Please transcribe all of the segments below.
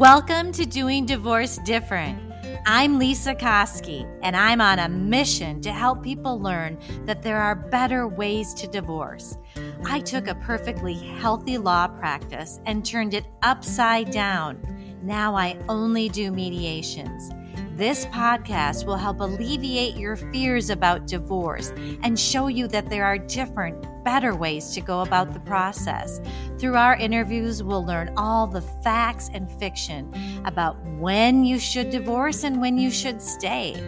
Welcome to Doing Divorce Different. I'm Lesa Koski, and I'm on a mission to help people learn that there are better ways to divorce. I took a perfectly healthy law practice and turned it upside down. Now I only do mediations. This podcast will help alleviate your fears about divorce and show you that there are different, better ways to go about the process. Through our interviews, we'll learn all the facts and fiction about when you should divorce and when you should stay,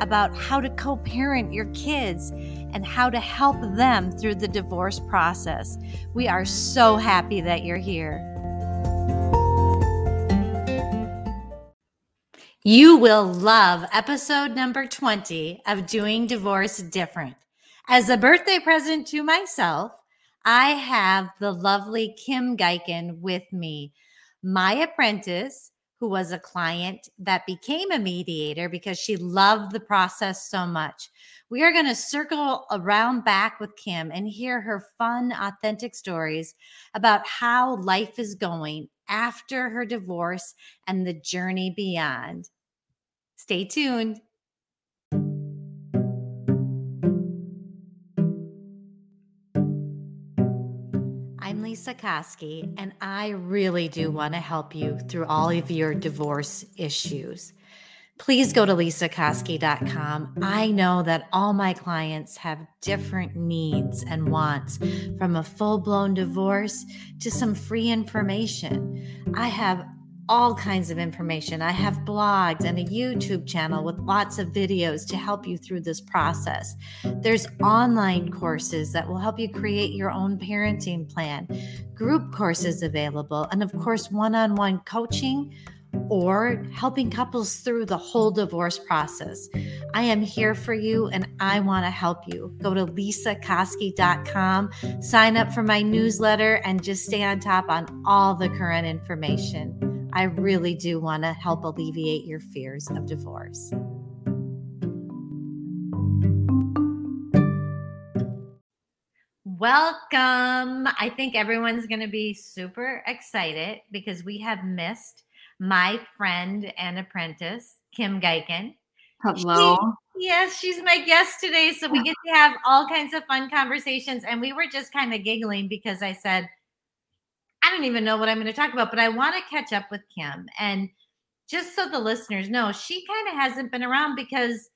about how to co parent your kids and how to help them through the divorce process. We are so happy that you're here. You will love episode number 20 of Doing Divorce Different. As a birthday present to myself, I have the lovely Kim Geiken with me, my apprentice, who was a client that became a mediator because she loved the process so much. We are going to circle around back with Kim and hear her fun, authentic stories about how life is going after her divorce and the journey beyond. Stay tuned. I'm Lesa Koski, and I really do want to help you through all of your divorce issues. Please go to lesakoski.com. I know that all my clients have different needs and wants, from a full blown divorce to some free information. I have all kinds of information. I have blogs and a YouTube channel with lots of videos to help you through this process. There's online courses that will help you create your own parenting plan, group courses available, and of course, one on one coaching or helping couples through the whole divorce process. I am here for you and I want to help you. Go to lesakoski.com, sign up for my newsletter, and just stay on top on all the current information. I really do want to help alleviate your fears of divorce. Welcome. I think everyone's going to be super excited because we have missed my friend and apprentice, Kim Geiken. Hello. She, yes, she's my guest today. So we get to have all kinds of fun conversations. And we were just kind of giggling because I said, I don't even know what I'm going to talk about, but I want to catch up with Kim. And just so the listeners know, she kind of hasn't been around because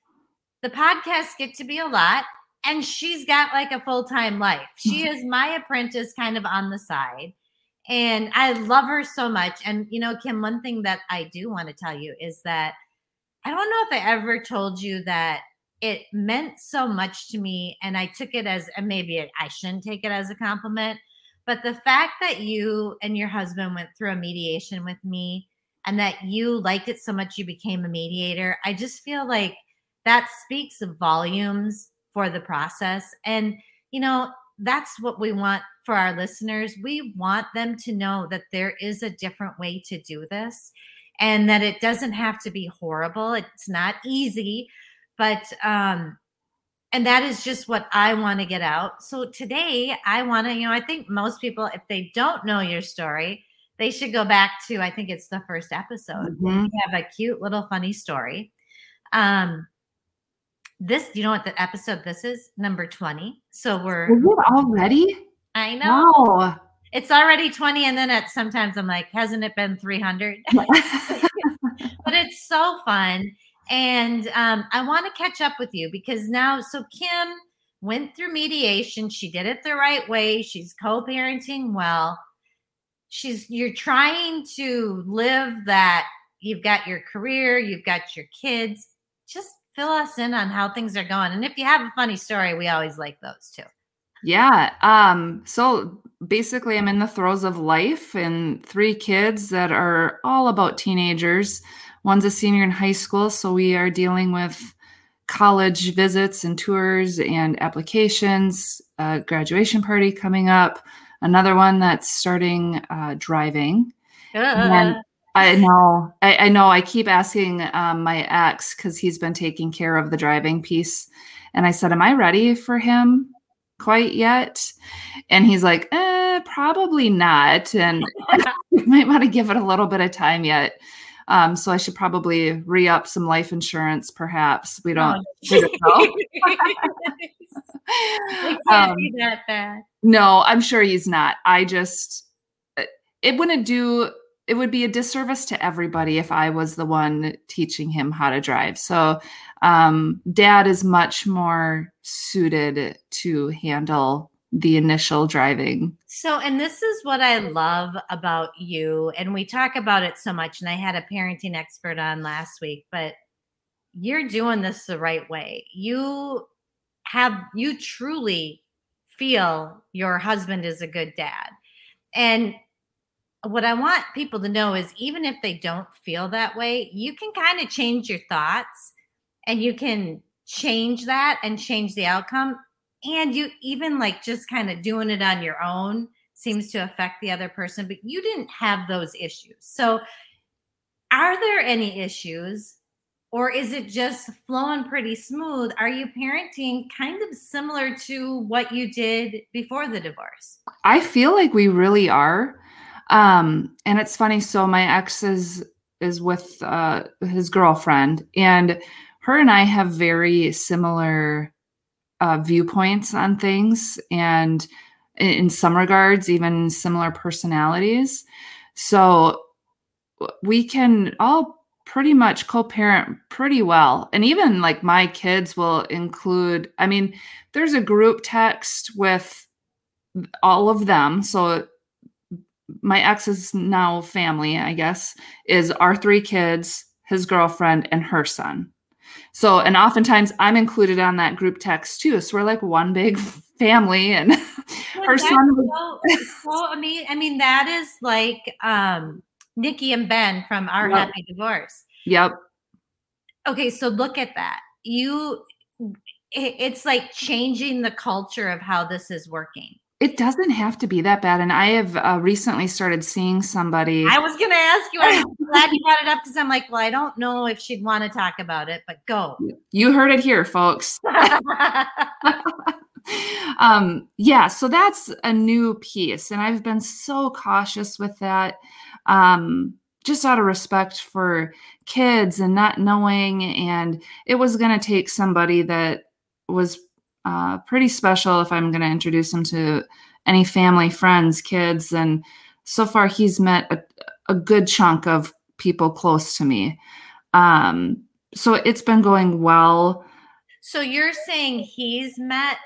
the podcasts get to be a lot and she's got like a full time life. She is my apprentice kind of on the side. And I love her so much. And, you know, Kim, one thing that I do want to tell you is that I don't know if I ever told you that it meant so much to me. And I took it as, and maybe I shouldn't take it as a compliment, but the fact that you and your husband went through a mediation with me and that you liked it so much you became a mediator, I just feel like that speaks volumes for the process. And, you know, that's what we want for our listeners. We want them to know that there is a different way to do this and that it doesn't have to be horrible. It's not easy, but um, and that is just what I want to get out. So today, I want to, you know, I think most people, if they don't know your story, they should go back to, I think it's the first episode. Mm-hmm. We have a cute little funny story. Um, this, you know what the episode this is? Number 20. So we're is it already? I know. Wow. It's already 20. And then at sometimes I'm like, hasn't it been 300? but it's so fun. And um, I want to catch up with you because now, so Kim went through mediation. She did it the right way. She's co parenting well. She's, you're trying to live that you've got your career, you've got your kids. Just fill us in on how things are going. And if you have a funny story, we always like those too. Yeah. Um, so basically I'm in the throes of life and three kids that are all about teenagers. One's a senior in high school, so we are dealing with college visits and tours and applications, a graduation party coming up, another one that's starting uh, driving. And I know, I, I, know. I keep asking um, my ex because he's been taking care of the driving piece, and I said, "Am I ready for him quite yet?" And he's like, eh, "Probably not," and you might want to give it a little bit of time yet. Um, so I should probably re up some life insurance, perhaps. We don't, oh, we don't know. um, that bad. No, I'm sure he's not. I just, uh, it wouldn't do, it would be a disservice to everybody if I was the one teaching him how to drive. So, um, dad is much more suited to handle the initial driving. So, and this is what I love about you. And we talk about it so much. And I had a parenting expert on last week, but you're doing this the right way. You have, you truly feel your husband is a good dad. And what I want people to know is even if they don't feel that way, you can kind of change your thoughts and you can change that and change the outcome and you even like just kind of doing it on your own seems to affect the other person but you didn't have those issues. So are there any issues or is it just flowing pretty smooth? Are you parenting kind of similar to what you did before the divorce? I feel like we really are um and it's funny so my ex is is with uh his girlfriend and her and i have very similar uh, viewpoints on things and in some regards even similar personalities. So we can all pretty much co-parent pretty well. And even like my kids will include i mean there's a group text with all of them. So my ex's now family i guess is our three kids his girlfriend and her son so, and oftentimes I'm included on that group text too. So we're like one big family and well, her son. So, so, I mean, I mean, that is like um, Nikki and Ben from Our yep. Happy Divorce. Yep. Okay. So look at that. You, it's like changing the culture of how this is working. It doesn't have to be that bad. And I have uh, recently started seeing somebody. I was going to ask you. I'm glad you brought it up because I'm like, well, I don't know if she'd want to talk about it, but go. You heard it here, folks. um, yeah, so that's a new piece. And I've been so cautious with that. Um, just out of respect for kids and not knowing. And it was going to take somebody that was uh, pretty special if I'm going to introduce him to any family, friends, kids. And so far, he's met a, a good chunk of people close to me. Um, so it's been going well. So you're saying he's met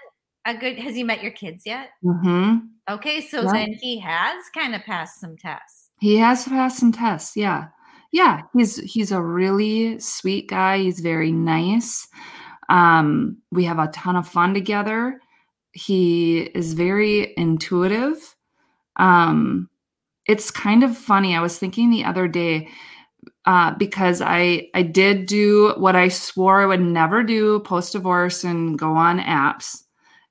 a good, has he met your kids yet? Mm-hmm. Okay. So yeah. then he has kind of passed some tests. He has passed some tests. Yeah. Yeah. He's, he's a really sweet guy. He's very nice. Um, we have a ton of fun together. He is very intuitive. Um, it's kind of funny. I was thinking the other day uh, because I I did do what I swore I would never do post divorce and go on apps,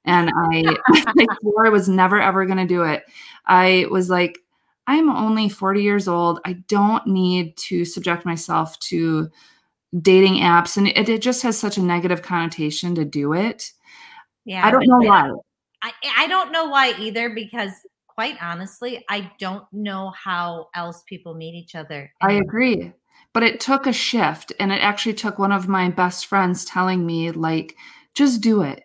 and I, I swore I was never ever going to do it. I was like, I'm only 40 years old. I don't need to subject myself to dating apps and it, it just has such a negative connotation to do it. Yeah. i don't know why. I, I don't know why either because quite honestly i don't know how else people meet each other anymore. i agree. But it took a shift and it actually took one of my best friends telling me like just do it.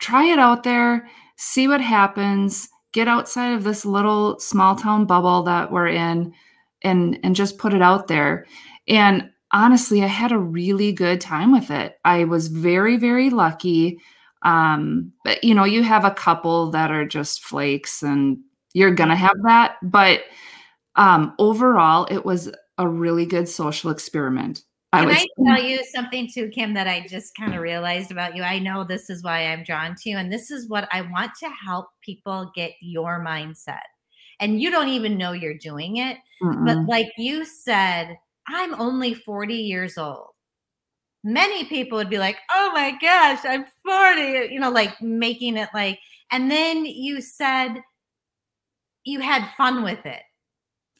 Try it out there. See what happens. Get outside of this little small town bubble that we're in and and just put it out there. And honestly, I had a really good time with it. I was very, very lucky. Um, but you know, you have a couple that are just flakes and you're gonna have that. But um, overall, it was a really good social experiment. I Can was, I tell you something too, Kim, that I just kind of realized about you? I know this is why I'm drawn to you, and this is what I want to help people get your mindset. And you don't even know you're doing it. Mm-mm. But like you said, I'm only 40 years old. Many people would be like, oh my gosh, I'm 40, you know, like making it like, and then you said you had fun with it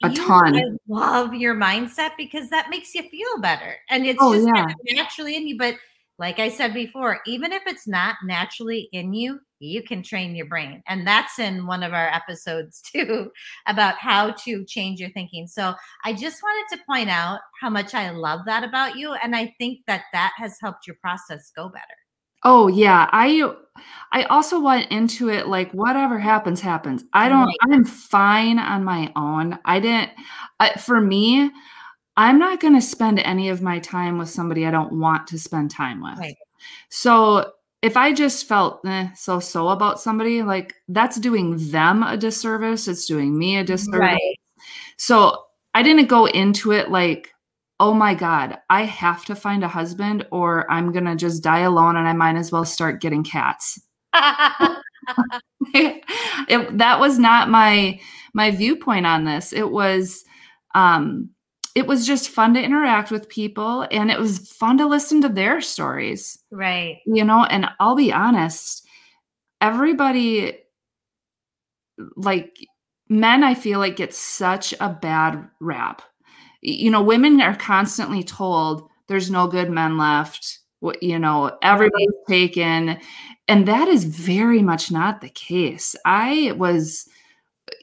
a you, ton. I love your mindset because that makes you feel better. And it's oh, just yeah. kind of naturally in you. But like I said before, even if it's not naturally in you, you can train your brain. And that's in one of our episodes too about how to change your thinking. So I just wanted to point out how much I love that about you. And I think that that has helped your process go better. Oh yeah, I I also went into it like whatever happens happens. I don't right. I'm fine on my own. I didn't uh, for me I'm not going to spend any of my time with somebody I don't want to spend time with. Right. So if I just felt eh, so so about somebody, like that's doing them a disservice. It's doing me a disservice. Right. So I didn't go into it like oh my God, I have to find a husband or I'm going to just die alone and I might as well start getting cats. it, that was not my my viewpoint on this. It was um it was just fun to interact with people and it was fun to listen to their stories. Right. You know, and I'll be honest, everybody like men I feel like get such a bad rap you know, women are constantly told there's no good men left. You know, everybody's taken. And that is very much not the case. I was,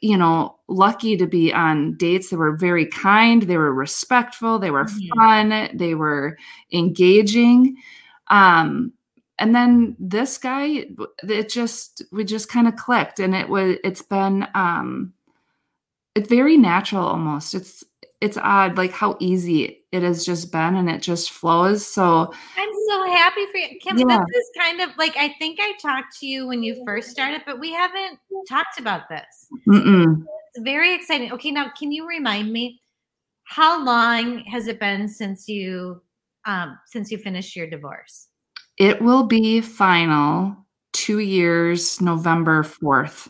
you know, lucky to be on dates that were very kind, they were respectful, they were mm-hmm. fun, they were engaging. Um, and then this guy, it just, we just kind of clicked and it was, it's been, um, it's very natural almost. It's, it's odd like how easy it has just been and it just flows. So I'm so happy for you. Kim, yeah. this is kind of like I think I talked to you when you first started, but we haven't talked about this. Mm-mm. It's very exciting. Okay, now can you remind me how long has it been since you um since you finished your divorce? It will be final two years, November 4th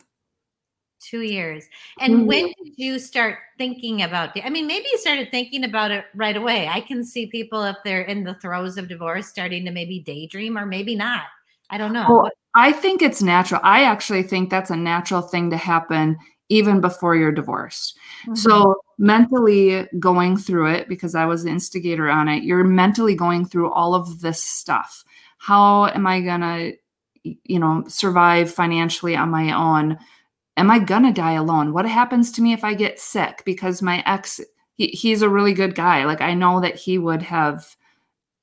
two years. And mm-hmm. when did you start thinking about it? I mean, maybe you started thinking about it right away. I can see people if they're in the throes of divorce starting to maybe daydream or maybe not. I don't know. Well, I think it's natural. I actually think that's a natural thing to happen even before you're divorced. Mm-hmm. So, mentally going through it, because I was the instigator on it, you're mentally going through all of this stuff. How am I going to, you know, survive financially on my own? Am I gonna die alone? What happens to me if I get sick? Because my ex, he, he's a really good guy. Like I know that he would have,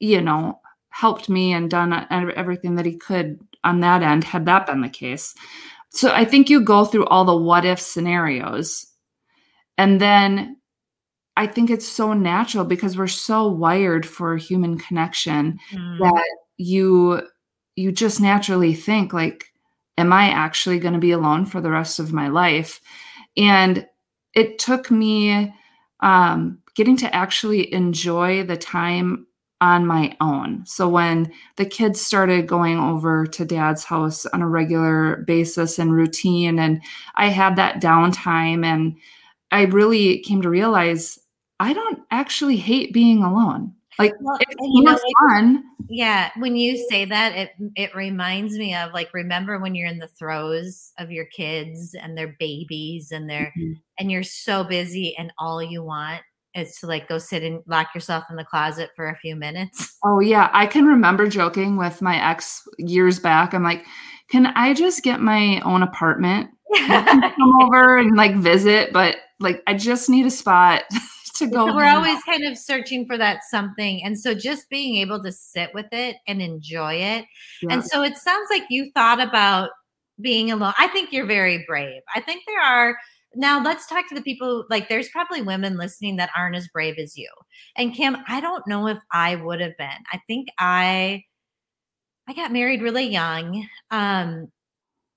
you know, helped me and done everything that he could on that end had that been the case. So I think you go through all the what if scenarios. And then I think it's so natural because we're so wired for human connection mm. that you you just naturally think like am I actually going to be alone for the rest of my life? And it took me um, getting to actually enjoy the time on my own. So when the kids started going over to dad's house on a regular basis and routine, and I had that downtime, and I really came to realize I don't actually hate being alone. Like well, it's you know, fun. Yeah, when you say that, it it reminds me of like remember when you're in the throes of your kids and their babies and they're mm-hmm. and you're so busy and all you want is to like go sit and lock yourself in the closet for a few minutes. Oh yeah, I can remember joking with my ex years back. I'm like, can I just get my own apartment? come over and like visit, but like I just need a spot to go. We're always kind of searching for that something. And so just being able to sit with it and enjoy it. Yeah. And so it sounds like you thought about being alone. I think you're very brave. I think there are now let's talk to the people like there's probably women listening that aren't as brave as you. And Kim, I don't know if I would have been. I think I I got married really young. Um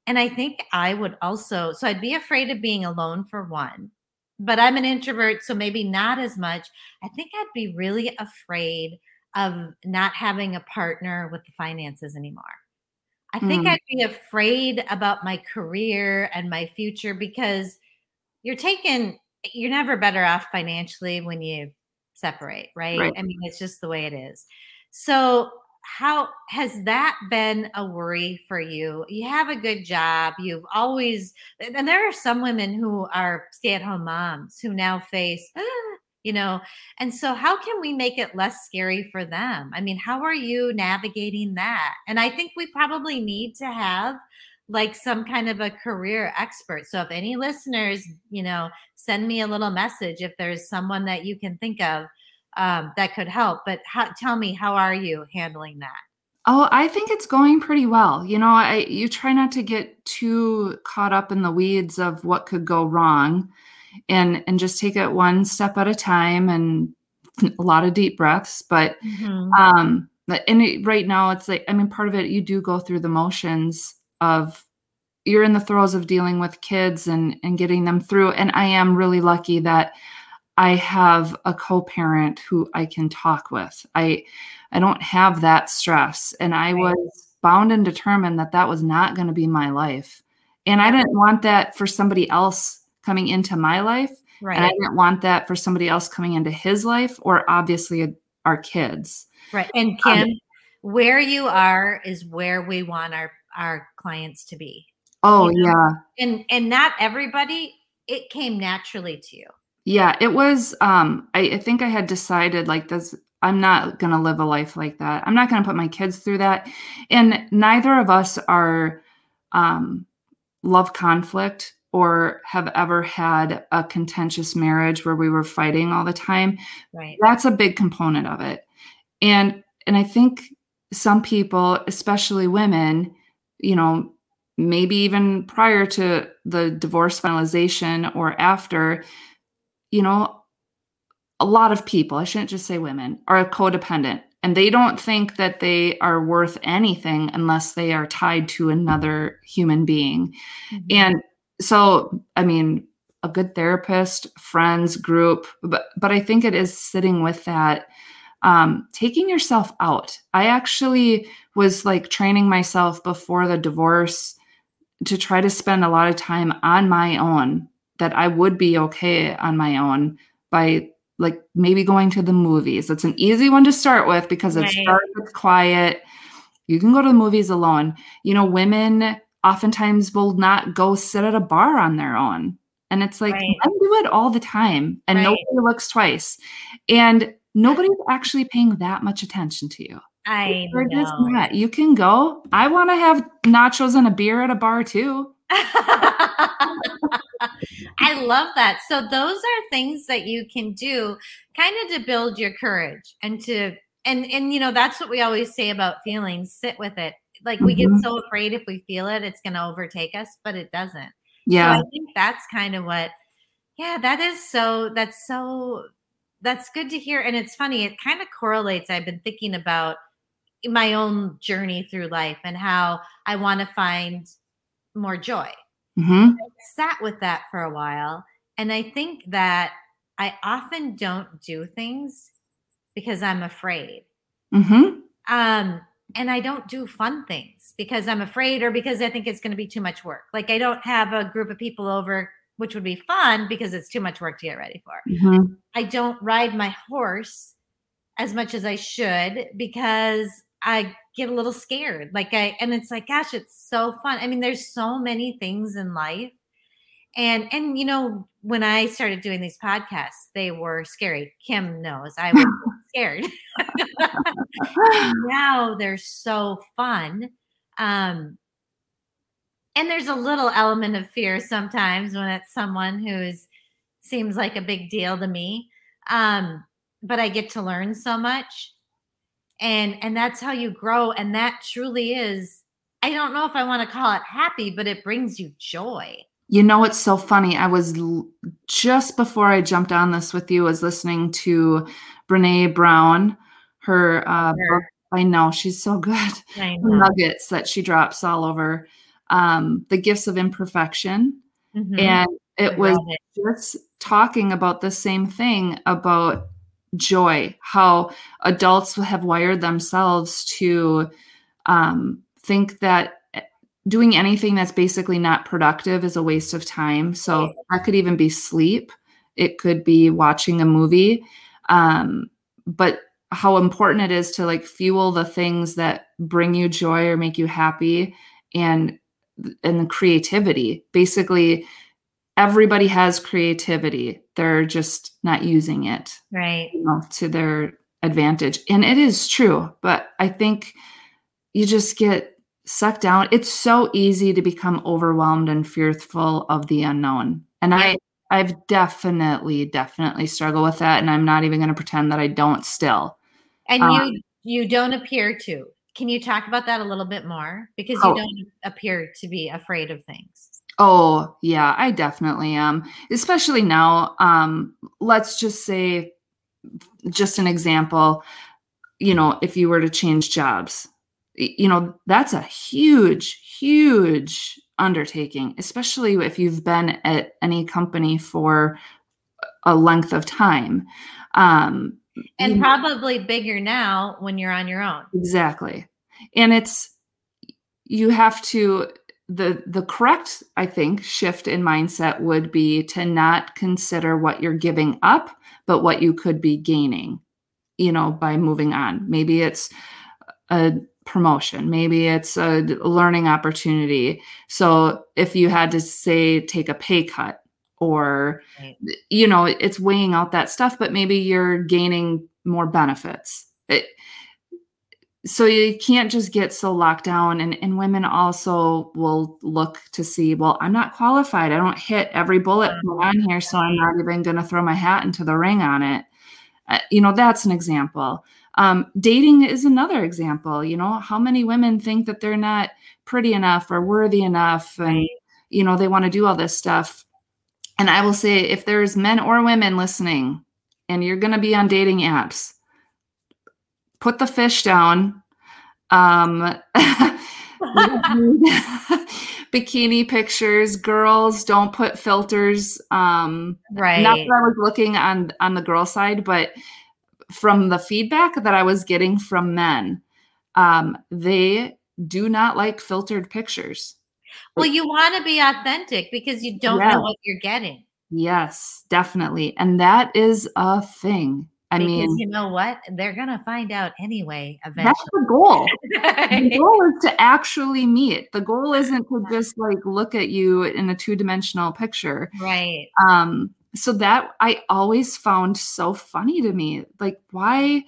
and I think I would also so I'd be afraid of being alone for one but I'm an introvert, so maybe not as much. I think I'd be really afraid of not having a partner with the finances anymore. I think Mm. I'd be afraid about my career and my future because you're taking you're never better off financially when you separate, right? Right. I mean, it's just the way it is. So, how has that been a worry for you? You have a good job. You've always, and there are some women who are stay at home moms who now face, ah, you know, and so how can we make it less scary for them? I mean, how are you navigating that? And I think we probably need to have like some kind of a career expert. So if any listeners, you know, send me a little message if there's someone that you can think of um, that could help. But how, tell me, how are you handling that? Oh, I think it's going pretty well. You know, I you try not to get too caught up in the weeds of what could go wrong and and just take it one step at a time and a lot of deep breaths, but Mhm. um and it, right now it's like I mean part of it you do go through the motions of you're in the throes of dealing with kids and and getting them through and I am really lucky that I have a co-parent who I can talk with. I I don't have that stress and I was bound and determined that that was not going to be my life. And I didn't want that for somebody else coming into my life and I didn't want that for somebody else coming into his life or obviously our kids. right. And Um, Kim, where you are is where we want our our clients to be. Oh You know? yeah. And and not everybody. It came naturally to you. Yeah, it was um I, I think I had decided like this I'm not going to live a life like that. I'm not going to put my kids through that. And neither of us are um love conflict or have ever had a contentious marriage where we were fighting all the time. Right. That's a big component of it. And and I think some people, especially women, you know, maybe even prior to the divorce finalization or after, you know, a lot of people, I shouldn't just say women, are codependent and they don't think that they are worth anything unless they are tied to another human being. Mhm. And so, I mean, a good therapist, friends, group, but but I think it is sitting with that um taking yourself out. I actually was like training myself before the divorce to try to spend a lot of time on my own that I would be okay on my own by like maybe going to the movies. It's an easy one to start with because it Right. starts with quiet. You can go to the movies alone. You know, women oftentimes will not go sit at a bar on their own. And it's like, Right. men do it all the time and Right. nobody looks twice. And nobody's actually paying that much attention to you. I They're just know. not. You can go. I want to have nachos and a beer at a bar too. I love that. So those are things that you can do kind of to build your courage and to and and you know that's what we always say about feelings. Sit with it. Like we get Mhm. so afraid if we feel it it's going to overtake us, but it doesn't. Yeah. So I think that's kind of what yeah, that is so that's so that's good to hear and it's funny it kind of correlates I've been thinking about my own journey through life and how I want to find more joy hmm sat with that for a while and i think that i often don't do things because i'm afraid. Mm-hmm. um and i don't do fun things because i'm afraid or because i think it's going to be too much work. Like i don't have a group of people over which would be fun because it's too much work to get ready for. Hmm i don't ride my horse as much as i should because i get a little scared. Like i and it's like gosh it's so fun. I mean there's so many things in life. And and you know when i started doing these podcasts they were scary. Kim knows. I was scared. Now they're so fun. Um and there's a little element of fear sometimes when it's someone who's seems like a big deal to me. Um but i get to learn so much and and that's how you grow and that truly is i don't know if i want to call it happy but it brings you joy You know, it's so funny. I was just before I jumped on this with you, was listening to Brene Brown. Her, uh, Sure. book. I know she's so good. Nuggets that she drops all over. Um, the gifts of imperfection, Mhm. and it was it. just talking about the same thing about joy, how adults have wired themselves to um, think that eh, doing anything that's basically not productive is a waste of time. So that could even be sleep, it could be watching a movie. Um, but how important it is to like fuel the things that bring you joy or make you happy and and the creativity basically everybody has creativity they're just not using it right. you know, to their advantage. And it is true but i think you just get sucked down. It's so easy to become overwhelmed and fearful of the unknown. And yeah. i i've definitely definitely struggled with that and i'm not even going to pretend that i don't still. And um, you you don't appear to. Can you talk about that a little bit more? Because you oh. don't appear to be afraid of things Oh, yeah, I definitely am. Especially now. Um, let's just say, just an example, you know, if you were to change jobs, you know, that's a huge, huge undertaking, especially if you've been at any company for a length of time. Um, and probably bigger now when you're on your own. Exactly. And it's, you have to the the correct i think shift in mindset would be to not consider what you're giving up but what you could be gaining you know by moving on. Maybe it's a promotion maybe it's a learning opportunity. So if you had to say take a pay cut or right. you know it's weighing out that stuff but maybe you're gaining more benefits. It, so you can't just get so locked down and, and women also will look to see well i'm not qualified. I don't hit every bullet on here so i'm not even going to throw my hat into the ring on it. Uh, you know that's an example. Um, dating is another example you know? How many women think that they're not pretty enough or worthy enough and you know they want to do all this stuff. And i will say if there's men or women listening and you're going to be on dating apps put the fish down. Um, bikini pictures, girls don't put filters. Um, right. Not that I was looking on on the girl side, but from the feedback that I was getting from men, um, they do not like filtered pictures. Well, you want to be authentic because you don't yeah. know what you're getting. Yes, definitely. And that is a thing. I because mean, you know what? They're gonna find out anyway. Eventually, that's the goal. the goal is to actually meet. The goal isn't to just like look at you in a two dimensional picture, right? Um, so that I always found so funny to me. Like, why,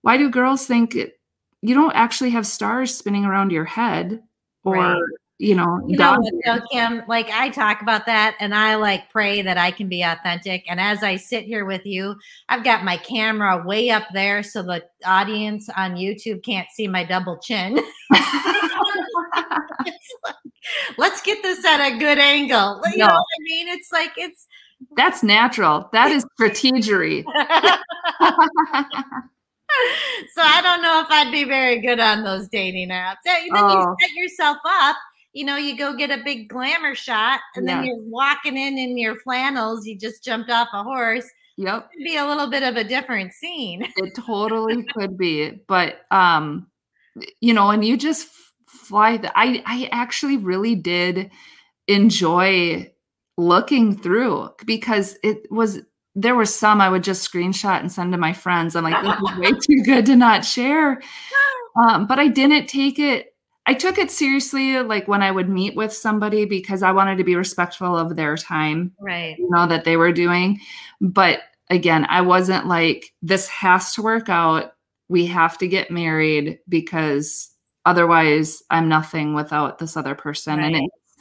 why do girls think it, you don't actually have stars spinning around your head, or right you know, you know so Kim, like I talk about that and I like pray that I can be authentic. And as I sit here with you, I've got my camera way up there so the audience on YouTube can't see my double chin. Let's get this at a good angle. You no. know what I mean? It's like it's that's natural. That is strategery. so I don't know if I'd be very good on those dating apps. Then oh. you set yourself up you know, you go get a big glamour shot and yeah. then you're walking in in your flannels, you just jumped off a horse. Yep. It'd be a little bit of a different scene. It totally could be. But um, you know, and you just fly the I I actually really did enjoy looking through because it was there were some I would just screenshot and send to my friends. I'm like, this is way too good to not share. Um, but I didn't take it I took it seriously like when I would meet with somebody because I wanted to be respectful of their time. Right. You know that they were doing. But again, I wasn't like this has to work out. We have to get married because otherwise I'm nothing without this other person. Right. And it's,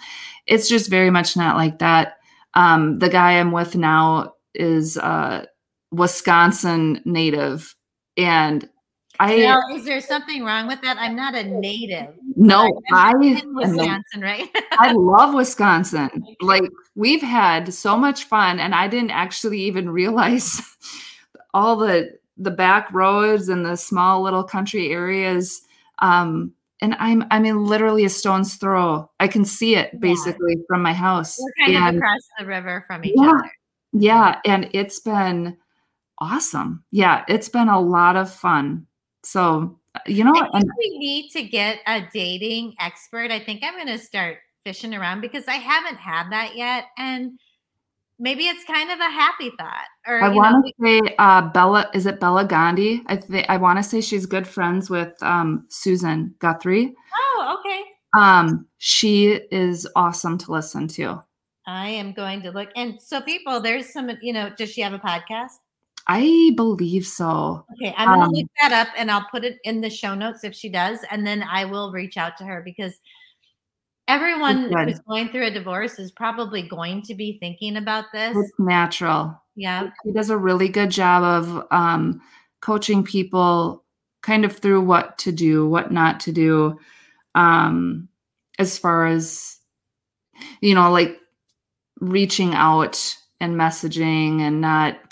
it's just very much not like that. Um, the guy I'm with now is a Wisconsin native and I now, is there something wrong with that? I'm not a native. No, I Wisconsin, right? I love Wisconsin. Like we've had so much fun, and I didn't actually even realize all the the back roads and the small little country areas. Um, and I'm I mean literally a stone's throw. I can see it basically yeah. from my house. We're kind and, of across the river from each yeah, other. Yeah, and it's been awesome. Yeah, it's been a lot of fun. So, you know, I think we need to get a dating expert. I think I'm going to start fishing around because I haven't had that yet. And maybe it's kind of a happy thought. Or I want to say uh, Bella. Is it Bela Gandhi? I think I want to say she's good friends with um, Susan Guthrie. Oh, okay. Um, she is awesome to listen to. I am going to look. And so, people, there's some. You know, does she have a podcast? I believe so. Okay, I'm gonna um, look that up and I'll put it in the show notes if she does, and then I will reach out to her because everyone who's going through a divorce is probably going to be thinking about this. It's natural. Yeah. He does a really good job of um, coaching people kind of through what to do, what not to do, um, as far as, you know, like reaching out and messaging and not,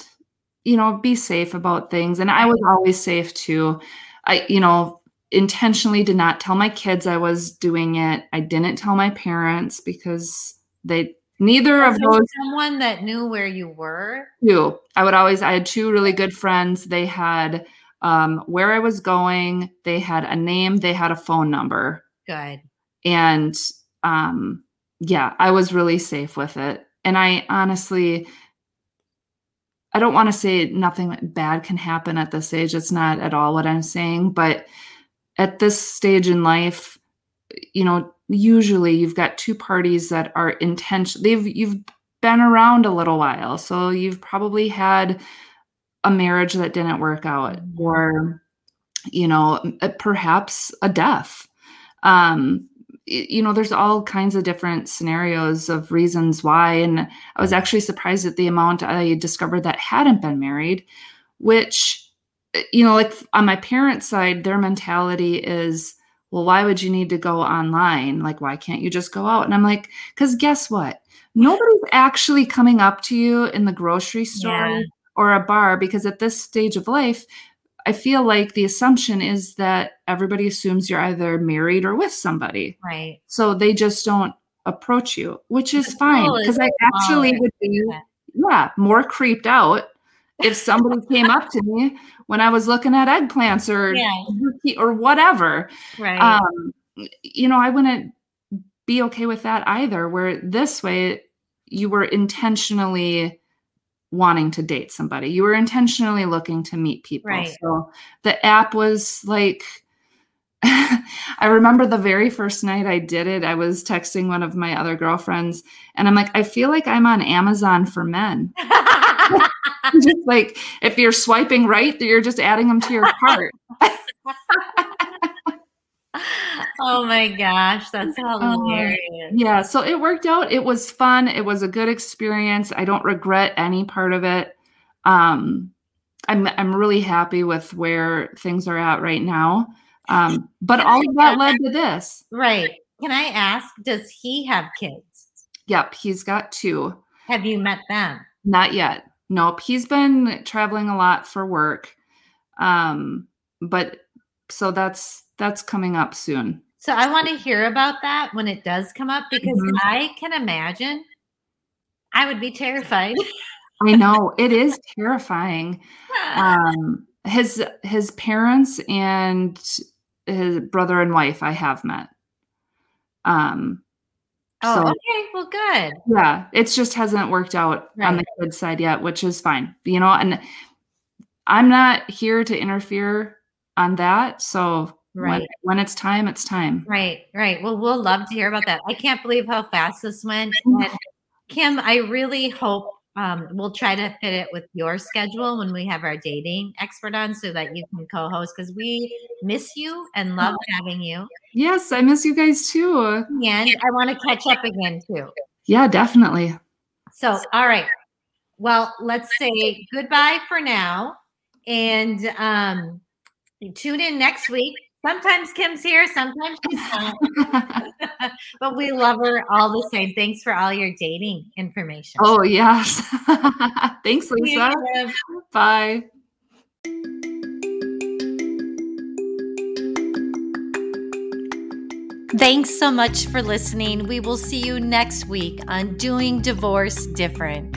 you know, be safe about things. And I was always safe too. I, you know, intentionally did not tell my kids I was doing it. I didn't tell my parents because they neither of those someone that knew where you were. Two. I would always I had two really good friends. They had um, where I was going, they had a name, they had a phone number. Good. And um yeah, I was really safe with it. And I honestly I don't want to say nothing bad can happen at this age. It's not at all what I'm saying, but at this stage in life, you know, usually you've got two parties that are intention they've you've been around a little while. So you've probably had a marriage that didn't work out mm-hmm. or you know, perhaps a death. Um you know there's all kinds of different scenarios of reasons why and i was mm-hmm. actually surprised at the amount i discovered that hadn't been married which eh, you know, like on my parents' side, their mentality is, well, why would you need to go online? Like, why can't you just go out? And I'm like, because guess what? Nobody's actually coming up to you in the grocery store yeah. or a bar because at this stage of life, I feel like the assumption is that everybody assumes you're either married or with somebody. Right. So they just don't approach you, which is fine because I actually would be, yeah, more creeped out if somebody came up to me when I was looking at eggplants or yeah. or whatever. Right. Um, you know, I wouldn't be okay with that either. Where this way, you were intentionally wanting to date somebody. You were intentionally looking to meet people. Right. So the app was like. I remember the very first night I did it, I was texting one of my other girlfriends, and I'm like, I feel like I'm on Amazon for men. just like if you're swiping right, you're just adding them to your cart. Oh my gosh, that's uh, hilarious. Uh, yeah, so it worked out. It was fun. It was a good experience. I don't regret any part of it. Um, I'm I'm really happy with where things are at right now. Um, but all of that led to this. Right. Can I ask, does he have kids? Yep, he's got two. Have you met them? Not yet. Nope. He's been traveling a lot for work. Um, but so that's that's coming up soon. So I want to hear about that when it does come up because mm-hmm. I can imagine I would be terrified. I know it is terrifying. Um, his his parents and his brother and wife I have met. Um, Oh, so, okay. Well, good. Yeah, it just hasn't worked out right. on the kids' side yet, which is fine. You know, and I'm not here to interfere on that. So right. when, when it's time, it's time. Right, right. Well, we'll love to hear about that. I can't believe how fast this went. And Kim, I really hope um, we'll try to fit it with your schedule when we have our dating expert on so that you can co-host because we miss you and love having you yes i miss you guys too and i want to catch up again too yeah definitely so all right well let's say goodbye for now and um, tune in next week Sometimes Kim's here, sometimes she's not. but we love her all the same. Thanks for all your dating information. Oh, yes. Thanks, Lesa. Bye. Thanks so much for listening. We will see you next week on Doing Divorce Different.